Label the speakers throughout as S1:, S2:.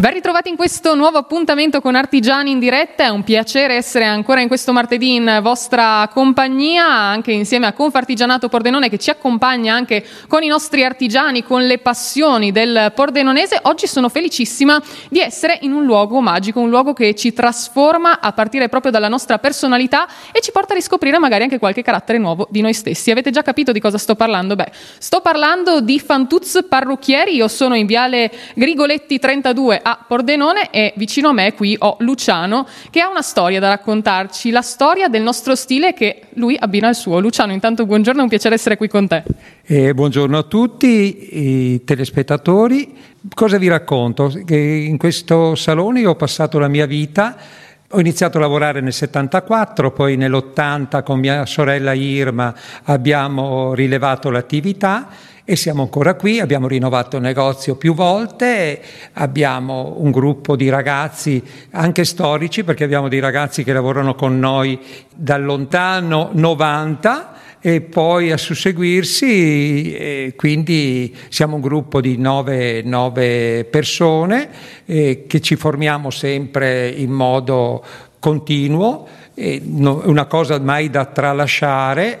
S1: Ben ritrovati in questo nuovo appuntamento con Artigiani in diretta, è un piacere essere ancora in questo martedì in vostra compagnia, anche insieme a Confartigianato Pordenone che ci accompagna anche con i nostri artigiani, con le passioni del pordenonese. Oggi sono felicissima di essere in un luogo magico, un luogo che ci trasforma a partire proprio dalla nostra personalità e ci porta a riscoprire magari anche qualche carattere nuovo di noi stessi. Avete già capito di cosa sto parlando? Beh, sto parlando di Fantuz Parrucchieri, io sono in Viale Grigoletti 32 a Pordenone e vicino a me qui ho Luciano che ha una storia da raccontarci, la storia del nostro stile che lui abbina al suo. Luciano, intanto buongiorno, è un piacere essere qui con te.
S2: Eh, buongiorno a tutti i telespettatori. Cosa vi racconto? Che in questo salone ho passato la mia vita ho iniziato a lavorare nel 74, poi nell'80 con mia sorella Irma abbiamo rilevato l'attività e siamo ancora qui, abbiamo rinnovato il negozio più volte, abbiamo un gruppo di ragazzi anche storici perché abbiamo dei ragazzi che lavorano con noi dal lontano 90 e poi a susseguirsi, eh, quindi siamo un gruppo di nove, nove persone eh, che ci formiamo sempre in modo continuo una cosa mai da tralasciare.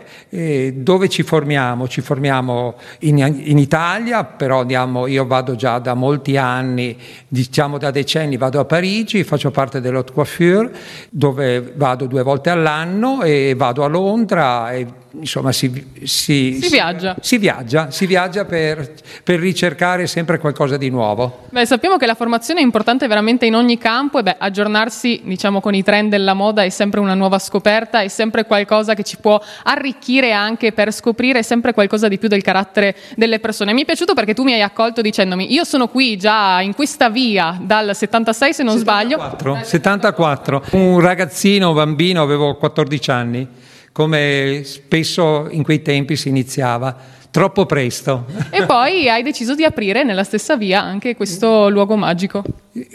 S2: Dove ci formiamo? Ci formiamo in, in Italia, però andiamo, io vado già da molti anni, diciamo da decenni, vado a Parigi, faccio parte dell'Haute Coiffure, dove vado due volte all'anno e vado a Londra. E, insomma, si,
S1: si, si, viaggia.
S2: Si viaggia, si viaggia per, per, ricercare sempre qualcosa di nuovo.
S1: Beh, sappiamo che la formazione è importante veramente in ogni campo e beh, aggiornarsi diciamo, con i trend della moda è sempre una nuova scoperta, è sempre qualcosa che ci può arricchire anche per scoprire sempre qualcosa di più del carattere delle persone. Mi è piaciuto perché tu mi hai accolto dicendomi io sono qui già in questa via dal 76 se non
S2: 74,
S1: sbaglio.
S2: 74, un ragazzino, bambino, avevo 14 anni come spesso in quei tempi si iniziava. Troppo presto.
S1: E poi hai deciso di aprire nella stessa via anche questo luogo magico.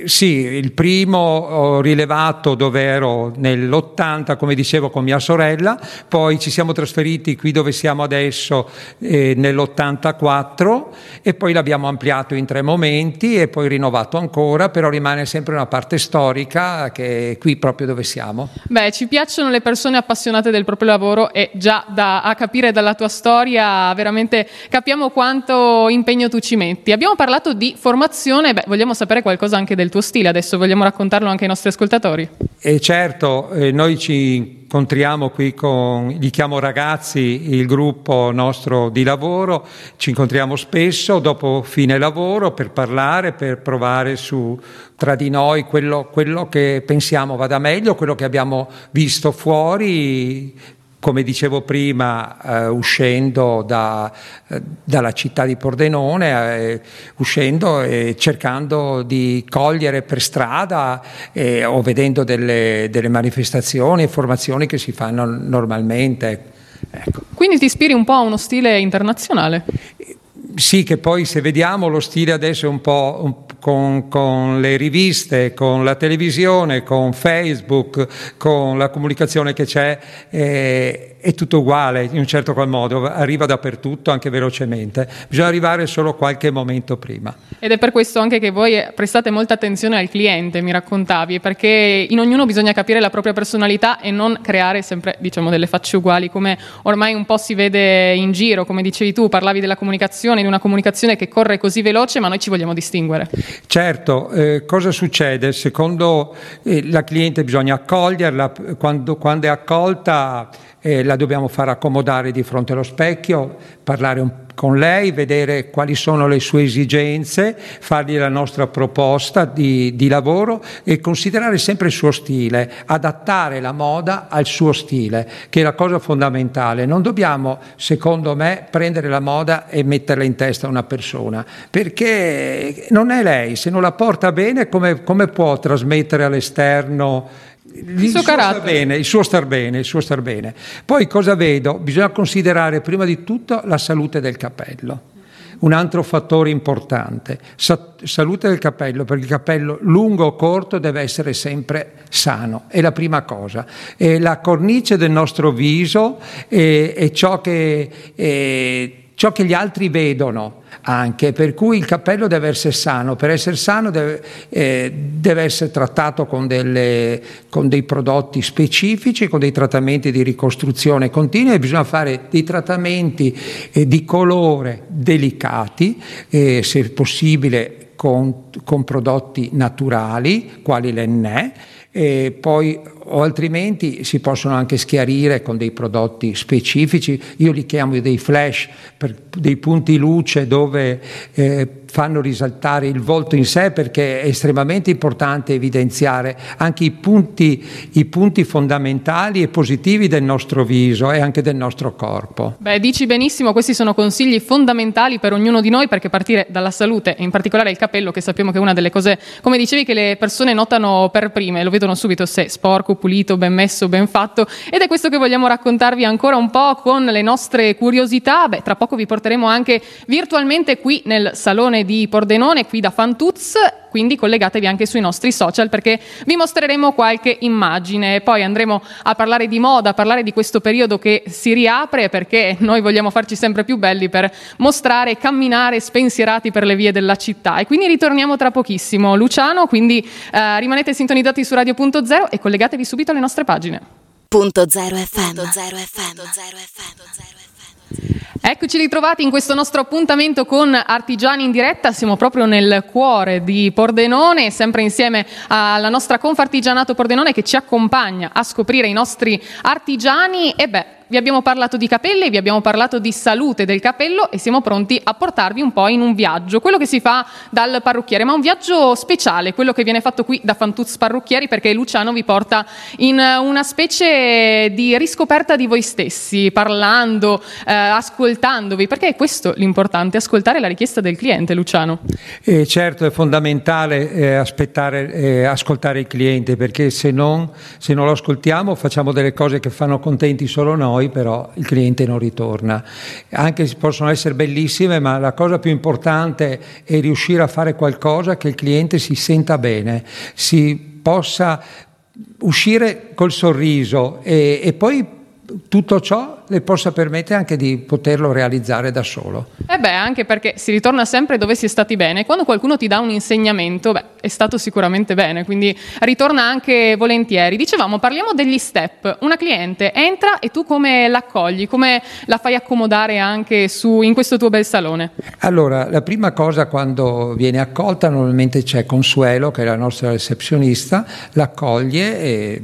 S2: Sì, il primo ho rilevato dove ero nell'80, come dicevo, con mia sorella, poi ci siamo trasferiti qui dove siamo adesso eh, nell'84 e poi l'abbiamo ampliato in tre momenti e poi rinnovato ancora, però rimane sempre una parte storica che è qui proprio dove siamo.
S1: Beh, ci piacciono le persone appassionate del proprio lavoro e già da, a capire dalla tua storia veramente capiamo quanto impegno tu ci metti. Abbiamo parlato di formazione, beh, vogliamo sapere qualcosa anche anche del tuo stile, adesso vogliamo raccontarlo anche ai nostri ascoltatori.
S2: E certo, eh, noi ci incontriamo qui con, gli chiamo ragazzi, il gruppo nostro di lavoro, ci incontriamo spesso dopo fine lavoro per parlare, per provare su tra di noi quello, quello che pensiamo vada meglio, quello che abbiamo visto fuori, come dicevo prima, eh, uscendo da, eh, dalla città di Pordenone, eh, uscendo e cercando di cogliere per strada eh, o vedendo delle, delle manifestazioni e formazioni che si fanno normalmente.
S1: Ecco. Quindi ti ispiri un po' a uno stile internazionale?
S2: Sì, che poi se vediamo lo stile adesso è un po', un con, con, le riviste, con la televisione, con Facebook, con la comunicazione che c'è, eh, è tutto uguale in un certo qual modo, arriva dappertutto anche velocemente, bisogna arrivare solo qualche momento prima.
S1: Ed è per questo anche che voi prestate molta attenzione al cliente, mi raccontavi, perché in ognuno bisogna capire la propria personalità e non creare sempre diciamo, delle facce uguali, come ormai un po' si vede in giro, come dicevi tu, parlavi della comunicazione, di una comunicazione che corre così veloce, ma noi ci vogliamo distinguere.
S2: Certo, eh, cosa succede? Secondo eh, la cliente bisogna accoglierla, quando, quando è accolta eh, la dobbiamo far accomodare di fronte allo specchio, parlare un, con lei, vedere quali sono le sue esigenze, fargli la nostra proposta di, di lavoro e considerare sempre il suo stile, adattare la moda al suo stile, che è la cosa fondamentale. Non dobbiamo, secondo me, prendere la moda e metterla in testa a una persona, perché non è lei, se non la porta bene come, come può trasmettere all'esterno
S1: il, il suo, suo
S2: star bene, il suo star bene, il suo star bene. Poi cosa vedo? Bisogna considerare prima di tutto la salute del capello. un altro fattore importante, sa- salute del capello, perché il capello lungo o corto deve essere sempre sano, è la prima cosa. E la cornice del nostro viso è, è ciò, che, è ciò che gli altri vedono anche, per cui il cappello deve essere sano, per essere sano deve, eh, deve essere trattato con, delle, con, dei prodotti specifici, con dei trattamenti di ricostruzione continua e bisogna fare dei trattamenti eh, di colore delicati, eh, se possibile con, con prodotti naturali, quali l'ennè, e poi o altrimenti si possono anche schiarire con dei prodotti specifici, io li chiamo dei flash, dei punti luce dove eh, fanno risaltare il volto in sé perché è estremamente importante evidenziare anche i punti, i punti fondamentali e positivi del nostro viso e anche del nostro corpo.
S1: Beh, dici benissimo, questi sono consigli fondamentali per ognuno di noi perché partire dalla salute e in particolare il capello che sappiamo che è una delle cose, come dicevi, che le persone notano per prime, lo vedono subito se sporco, pulito, ben messo, ben fatto ed è questo che vogliamo raccontarvi ancora un po' con le nostre curiosità. Beh, tra poco vi porteremo anche virtualmente qui nel salone di Pordenone, qui da Fantuz, quindi collegatevi anche sui nostri social perché vi mostreremo qualche immagine. Poi andremo a parlare di moda, a parlare di questo periodo che si riapre perché noi vogliamo farci sempre più belli per mostrare camminare spensierati per le vie della città. E quindi ritorniamo tra pochissimo. Luciano, quindi eh, rimanete sintonizzati su Radio.0 e collegatevi subito alle nostre pagine. Punto zero FM. Punto zero FM. Punto zero FM. Eccoci ritrovati in questo nostro appuntamento con Artigiani in diretta, siamo proprio nel cuore di Pordenone, sempre insieme alla nostra Confartigianato Pordenone che ci accompagna a scoprire i nostri artigiani. E beh, vi abbiamo parlato di capelli, vi abbiamo parlato di salute del capello e siamo pronti a portarvi un po' in un viaggio, quello che si fa dal parrucchiere, ma un viaggio speciale, quello che viene fatto qui da Fantuz Parrucchieri perché Luciano vi porta in una specie di riscoperta di voi stessi, parlando, eh, ascoltandovi, perché è questo l'importante, ascoltare la richiesta del cliente, Luciano.
S2: Eh, certo, è fondamentale eh, aspettare, eh, ascoltare il cliente perché se non, se non lo ascoltiamo facciamo delle cose che fanno contenti solo noi noi però il cliente non ritorna. Anche se possono essere bellissime, ma la cosa più importante è riuscire a fare qualcosa che il cliente si senta bene, si possa uscire col sorriso e, e poi tutto ciò le possa permettere anche di poterlo realizzare da solo.
S1: Eh beh, anche perché si ritorna sempre dove si è stati bene. Quando qualcuno ti dà un insegnamento, beh, è stato sicuramente bene, quindi ritorna anche volentieri. Dicevamo, parliamo degli step. Una cliente entra e tu come l'accogli? Come la fai accomodare anche su, in questo tuo bel salone?
S2: Allora, la prima cosa quando viene accolta normalmente c'è Consuelo, che è la nostra recepzionista, l'accoglie e e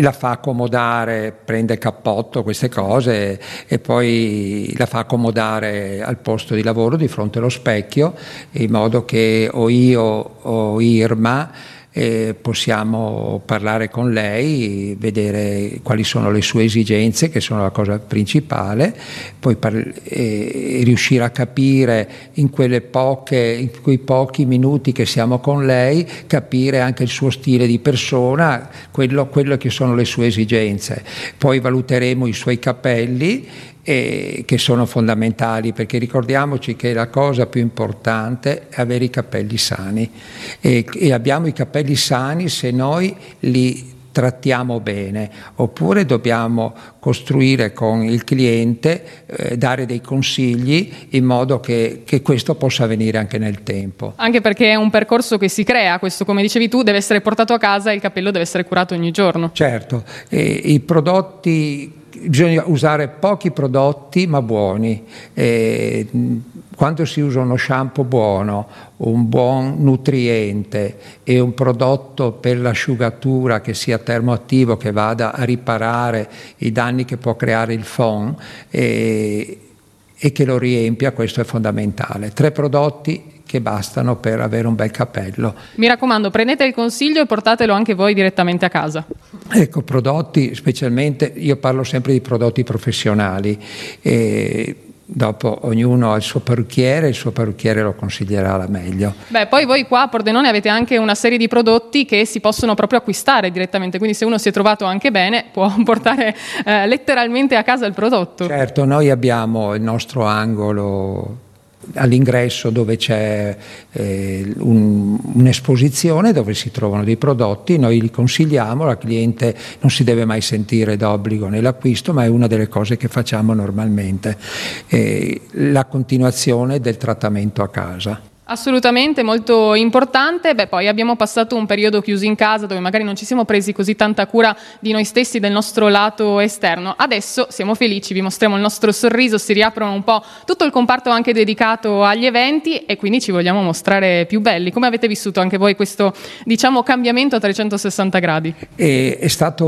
S2: la fa accomodare, prende il cappotto, queste cose e poi la fa accomodare al posto di lavoro di fronte allo specchio in modo che o io o Irma eh, possiamo parlare con lei, vedere quali sono le sue esigenze, che sono la cosa principale, poi par- eh, riuscire a capire in, poche, in, quei pochi minuti che siamo con lei, capire anche il suo stile di persona, quello, quello che sono le sue esigenze. Poi valuteremo i suoi capelli e che sono fondamentali perché ricordiamoci che la cosa più importante è avere i capelli sani e, e abbiamo i capelli sani se noi li trattiamo bene, oppure dobbiamo costruire con il cliente, eh, dare dei consigli in modo che, che, questo possa avvenire anche nel tempo.
S1: Anche perché è un percorso che si crea, questo come dicevi tu deve essere portato a casa e il capello deve essere curato ogni giorno.
S2: Certo, e i prodotti bisogna usare pochi prodotti ma buoni. E quando si usa uno shampoo buono, un buon nutriente e un prodotto per l'asciugatura che sia termoattivo, che vada a riparare i danni che può creare il foam e, e che lo riempia, questo è fondamentale. Tre prodotti che bastano per avere un bel cappello.
S1: Mi raccomando, prendete il consiglio e portatelo anche voi direttamente a casa.
S2: Ecco, prodotti, specialmente, io parlo sempre di prodotti professionali. E Dopo ognuno ha il suo parrucchiere, il suo parrucchiere lo consiglierà la meglio.
S1: Beh, poi voi qua a Pordenone avete anche una serie di prodotti che si possono proprio acquistare direttamente, quindi se uno si è trovato anche bene può portare eh, letteralmente a casa il prodotto.
S2: Certo, noi abbiamo il nostro angolo all'ingresso dove c'è eh, un, un'esposizione dove si trovano dei prodotti, noi li consigliamo, la cliente non si deve mai sentire d'obbligo nell'acquisto, ma è una delle cose che facciamo normalmente, eh, la continuazione del trattamento a casa.
S1: Assolutamente, molto importante. Beh, poi abbiamo passato un periodo chiusi in casa dove magari non ci siamo presi così tanta cura di noi stessi, del nostro lato esterno. Adesso siamo felici, vi mostriamo il nostro sorriso, si riaprono un po' tutto il comparto anche dedicato agli eventi e quindi ci vogliamo mostrare più belli. Come avete vissuto anche voi questo, diciamo, cambiamento a 360 gradi?
S2: E è stato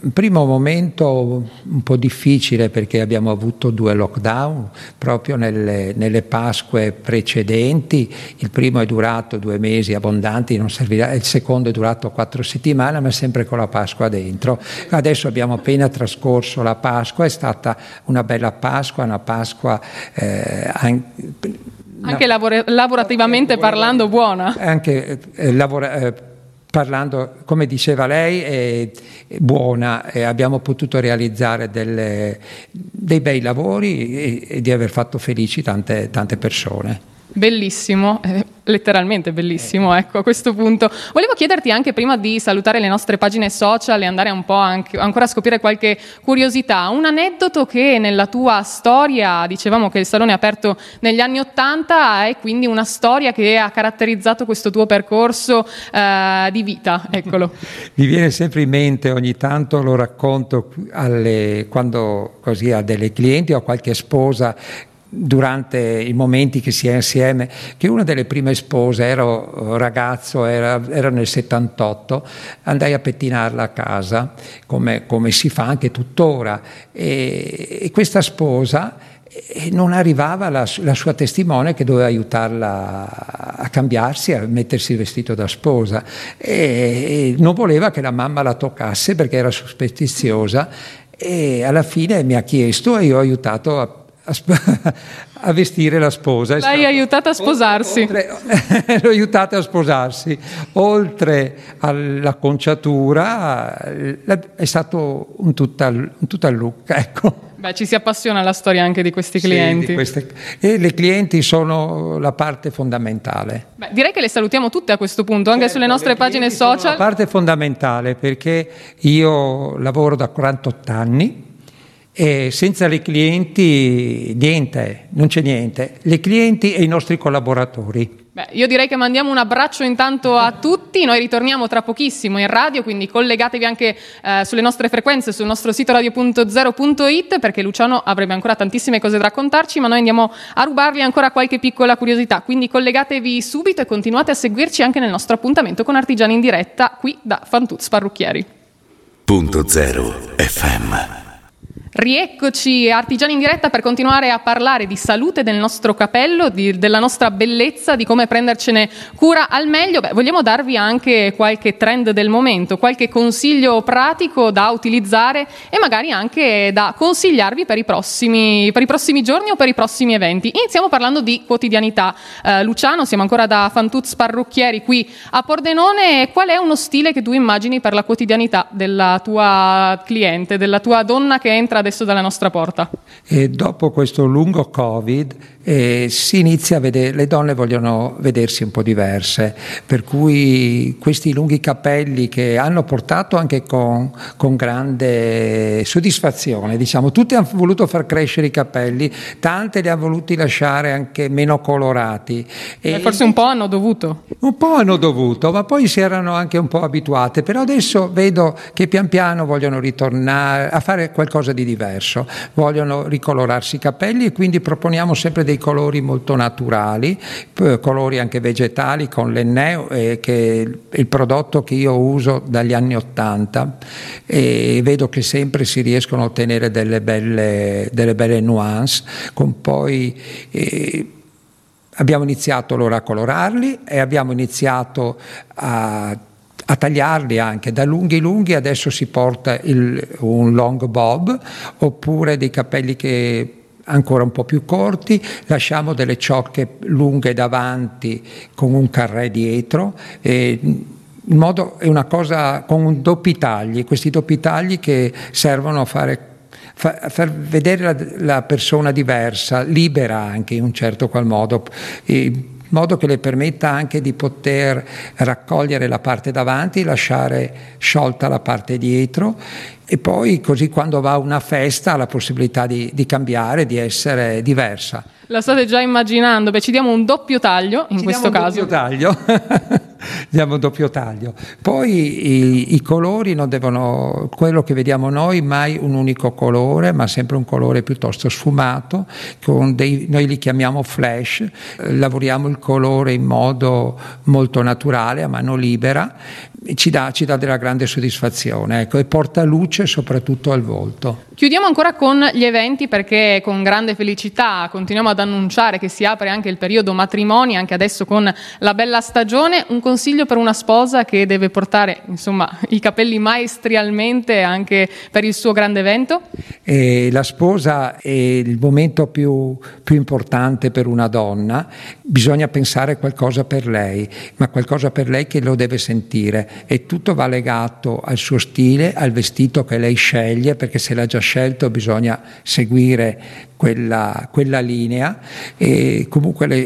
S2: un primo momento un po' difficile perché abbiamo avuto due lockdown proprio nelle, nelle Pasque precedenti momenti, il primo è durato due mesi abbondanti, servirà, il secondo è durato quattro settimane, ma sempre con la Pasqua dentro. Adesso abbiamo appena trascorso la Pasqua, è stata una bella Pasqua, una Pasqua
S1: eh, anche lavora- lavorativamente parlando buona.
S2: Anche eh, lavora- eh, parlando, come diceva lei, è buona e abbiamo potuto realizzare delle, dei bei lavori e, e, di aver fatto felici tante, tante persone.
S1: Bellissimo, eh, letteralmente bellissimo, ecco a questo punto. Volevo chiederti anche prima di salutare le nostre pagine social e andare un po' anche, ancora a scoprire qualche curiosità, un aneddoto che nella tua storia, dicevamo che il salone è aperto negli anni Ottanta, è quindi una storia che ha caratterizzato questo tuo percorso eh, di vita, eccolo.
S2: Mi viene sempre in mente, ogni tanto lo racconto alle, quando così a delle clienti o a qualche sposa durante i momenti che si è insieme, che una delle prime spose, ero ragazzo, era, era nel 78, andai a pettinarla a casa, come, come si fa anche tuttora, e, e questa sposa eh, non arrivava la, la, sua testimone che doveva aiutarla a cambiarsi, a mettersi il vestito da sposa. E, e non voleva che la mamma la toccasse perché era sospetiziosa. E alla fine mi ha chiesto e io ho aiutato a a, vestire la sposa.
S1: L'hai aiutata a sposarsi.
S2: Oltre, l'ho aiutata a sposarsi. Oltre alla conciatura è stato un tutt'al, un look, ecco.
S1: Beh, ci si appassiona alla storia anche di questi clienti. Sì, di queste...
S2: E le clienti sono la parte fondamentale.
S1: Beh, direi che le salutiamo tutte a questo punto, anche certo, sulle nostre pagine social.
S2: la parte fondamentale perché io lavoro da 48 anni e senza le clienti niente, non c'è niente. Le clienti e i nostri collaboratori.
S1: Beh, io direi che mandiamo un abbraccio intanto a tutti, noi ritorniamo tra pochissimo in radio, quindi collegatevi anche eh, sulle nostre frequenze, sul nostro sito radio.0.it perché Luciano avrebbe ancora tantissime cose da raccontarci, ma noi andiamo a rubarvi ancora qualche piccola curiosità, quindi collegatevi subito e continuate a seguirci anche nel nostro appuntamento con Artigiani in diretta qui da Fantuz Parrucchieri.
S3: Punto zero FM
S1: Rieccoci artigiani in diretta per continuare a parlare di salute del nostro capello, di, della nostra bellezza, di come prendercene cura al meglio. Beh, vogliamo darvi anche qualche trend del momento, qualche consiglio pratico da utilizzare e magari anche da consigliarvi per i prossimi, per i prossimi giorni o per i prossimi eventi. Iniziamo parlando di quotidianità. Eh, Luciano, siamo ancora da Fantuz Parrucchieri qui a Pordenone. Qual è uno stile che tu immagini per la quotidianità della tua cliente, della tua donna che entra adesso dalla nostra porta?
S2: E dopo questo lungo Covid eh, si inizia a vedere, le donne vogliono vedersi un po' diverse, per cui questi lunghi capelli che hanno portato anche con, con grande soddisfazione, diciamo, tutte hanno voluto far crescere i capelli, tante li hanno voluti lasciare anche meno colorati.
S1: E, forse un po' hanno dovuto.
S2: Un po' hanno dovuto, ma poi si erano anche un po' abituate, però adesso vedo che pian piano vogliono ritornare a fare qualcosa di diverso, vogliono ricolorarsi i capelli e quindi proponiamo sempre dei colori molto naturali, colori anche vegetali con l'Enneo, eh, che è il prodotto che io uso dagli anni Ottanta. E vedo che sempre si riescono a ottenere delle belle, delle belle nuance, con poi... Eh, abbiamo iniziato allora a colorarli e abbiamo iniziato a a tagliarli anche da lunghi lunghi. Adesso si porta il, un long bob oppure dei capelli che ancora un po' più corti, lasciamo delle ciocche lunghe davanti con un carré dietro. E, in modo è una cosa con doppi tagli, questi doppi tagli che servono a fare fa, far vedere la, la, persona diversa, libera anche in un certo qual modo. E, modo che le permetta anche di poter raccogliere la parte davanti, lasciare sciolta la parte dietro e poi così quando va a una festa ha la possibilità di, di cambiare, di essere diversa.
S1: La state già immaginando, beh ci diamo un doppio taglio in
S2: ci
S1: questo caso.
S2: Un doppio taglio. diamo un doppio taglio. Poi i, i, colori non devono, quello che vediamo noi, mai un unico colore, ma sempre un colore piuttosto sfumato, dei, noi li chiamiamo flash, lavoriamo il colore in modo molto naturale, a mano libera, ci dà, ci dà della grande soddisfazione ecco, e porta luce soprattutto al volto.
S1: Chiudiamo ancora con gli eventi perché con grande felicità continuiamo ad annunciare che si apre anche il periodo matrimoni, anche adesso con la bella stagione. Un consiglio per una sposa che deve portare insomma, i capelli maestrialmente anche per il suo grande evento?
S2: E la sposa è il momento più, più importante per una donna, bisogna pensare qualcosa per lei, ma qualcosa per lei che lo deve sentire e tutto va legato al suo stile, al vestito che lei sceglie, perché se l'ha già scelto bisogna seguire quella, quella linea e comunque le,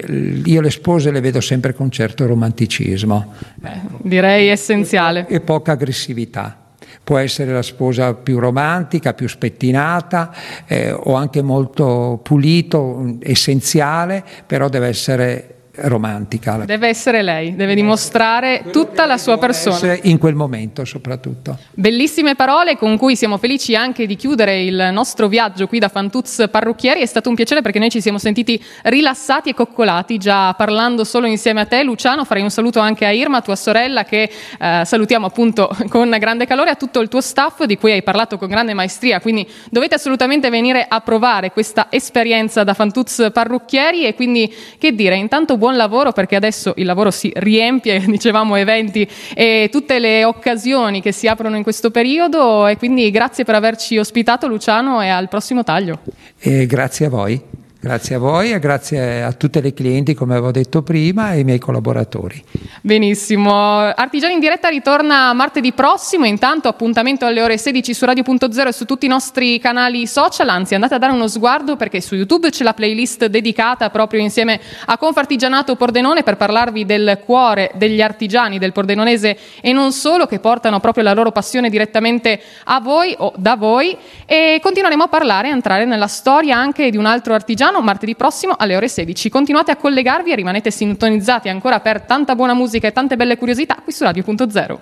S2: io le spose le vedo sempre con certo romanticismo.
S1: Eh, direi essenziale.
S2: E poca aggressività può essere la sposa più romantica, più spettinata eh, o anche molto pulito, essenziale, però deve essere romantica.
S1: Deve essere lei, deve dimostrare tutta la sua persona.
S2: In quel momento soprattutto.
S1: Bellissime parole con cui siamo felici anche di chiudere il nostro viaggio qui da Fantuz Parrucchieri. È stato un piacere perché noi ci siamo sentiti rilassati e coccolati già parlando solo insieme a te. Luciano, farei un saluto anche a Irma, tua sorella, che eh, salutiamo appunto con grande calore, a tutto il tuo staff di cui hai parlato con grande maestria. Quindi dovete assolutamente venire a provare questa esperienza da Fantuz Parrucchieri e quindi che dire, intanto buon buon lavoro perché adesso il lavoro si riempie, dicevamo, eventi e tutte le occasioni che si aprono in questo periodo e quindi grazie per averci ospitato Luciano e al prossimo taglio.
S2: E grazie a voi. Grazie a voi e grazie a tutte le clienti, come avevo detto prima, e ai miei collaboratori.
S1: Benissimo. Artigiani in diretta ritorna martedì prossimo. Intanto appuntamento alle ore 16 su Radio.0 e su tutti i nostri canali social. Anzi, andate a dare uno sguardo perché su YouTube c'è la playlist dedicata proprio insieme a Confartigianato Pordenone per parlarvi del cuore degli artigiani del Pordenonese e non solo, che portano proprio la loro passione direttamente a voi o da voi. E continueremo a parlare e entrare nella storia anche di un altro artigiano Milano martedì prossimo alle ore 16. Continuate a collegarvi e rimanete sintonizzati ancora per tanta buona musica e tante belle curiosità qui su Radio.0.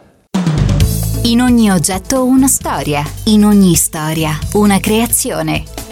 S4: In ogni oggetto una storia, in ogni storia una creazione.